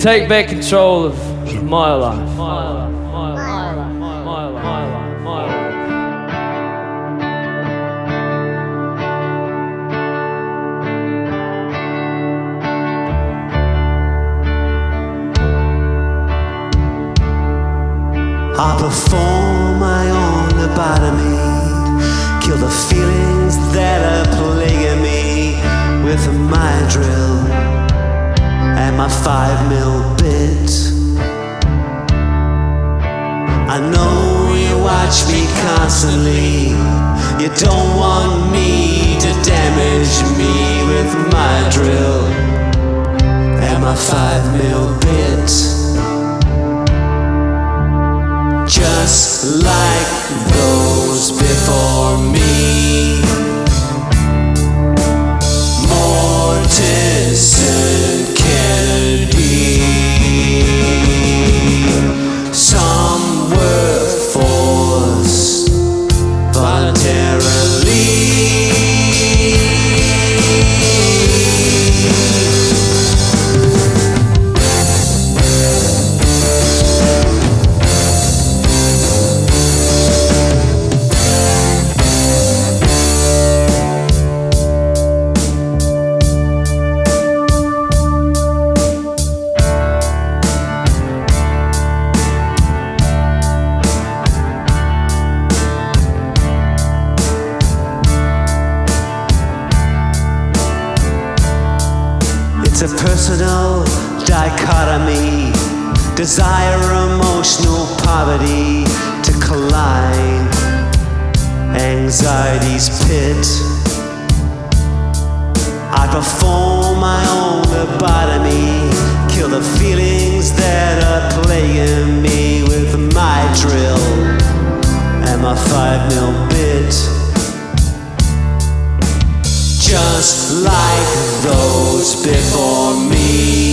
Take back control of my life. My life. My life. My life. My life. My life. I perform my own lobotomy, kill the feelings that are five mil bit. I know you watch me constantly. You don't want me to damage me with my drill and my five mil bit. Just like those It's a personal dichotomy, desire, emotional poverty to collide, anxiety's pit. I perform my own lobotomy, kill the feelings that are plaguing me with my drill. And my five mil just like those before me.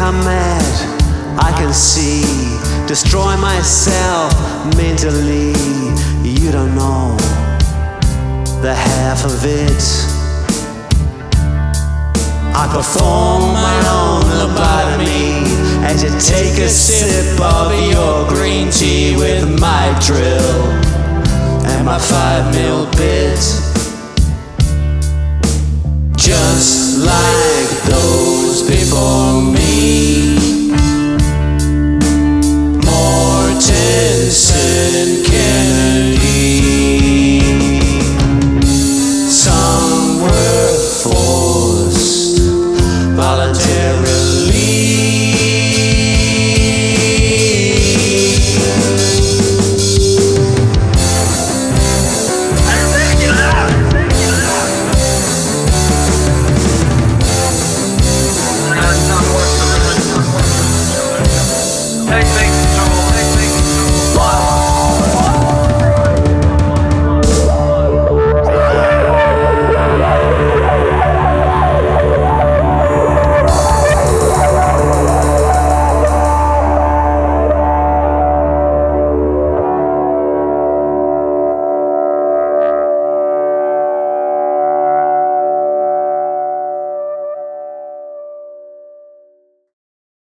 I'm mad? I can see. Destroy myself mentally. You don't know the half of it. I perform my own lobotomy as you take a sip of your green tea with my drill and my five mil bit. Just like those before me.